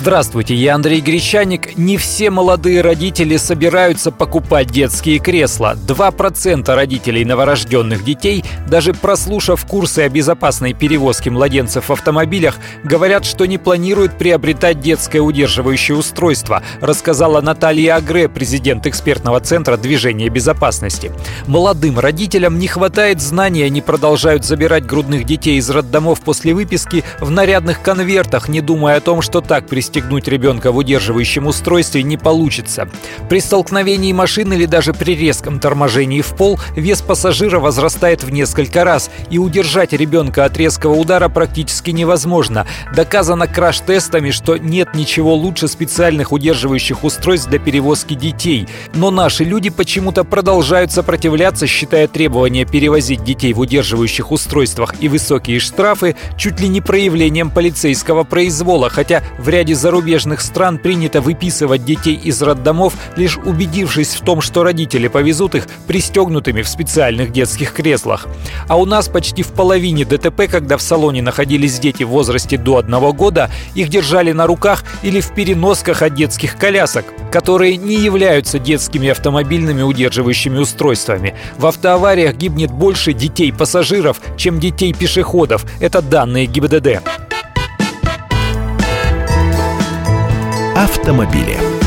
Здравствуйте, я Андрей Гречаник. Не все молодые родители собираются покупать детские кресла. 2% родителей новорожденных детей, даже прослушав курсы о безопасной перевозке младенцев в автомобилях, говорят, что не планируют приобретать детское удерживающее устройство, рассказала Наталья Агре, президент экспертного центра движения безопасности. Молодым родителям не хватает знаний, они продолжают забирать грудных детей из роддомов после выписки в нарядных конвертах, не думая о том, что так пристегнут пристегнуть ребенка в удерживающем устройстве не получится. При столкновении машин или даже при резком торможении в пол вес пассажира возрастает в несколько раз, и удержать ребенка от резкого удара практически невозможно. Доказано краш-тестами, что нет ничего лучше специальных удерживающих устройств для перевозки детей. Но наши люди почему-то продолжают сопротивляться, считая требования перевозить детей в удерживающих устройствах и высокие штрафы чуть ли не проявлением полицейского произвола, хотя в ряде зарубежных стран принято выписывать детей из роддомов, лишь убедившись в том, что родители повезут их пристегнутыми в специальных детских креслах. А у нас почти в половине ДТП, когда в салоне находились дети в возрасте до одного года, их держали на руках или в переносках от детских колясок, которые не являются детскими автомобильными удерживающими устройствами. В автоавариях гибнет больше детей-пассажиров, чем детей-пешеходов. Это данные ГИБДД. Автомобили.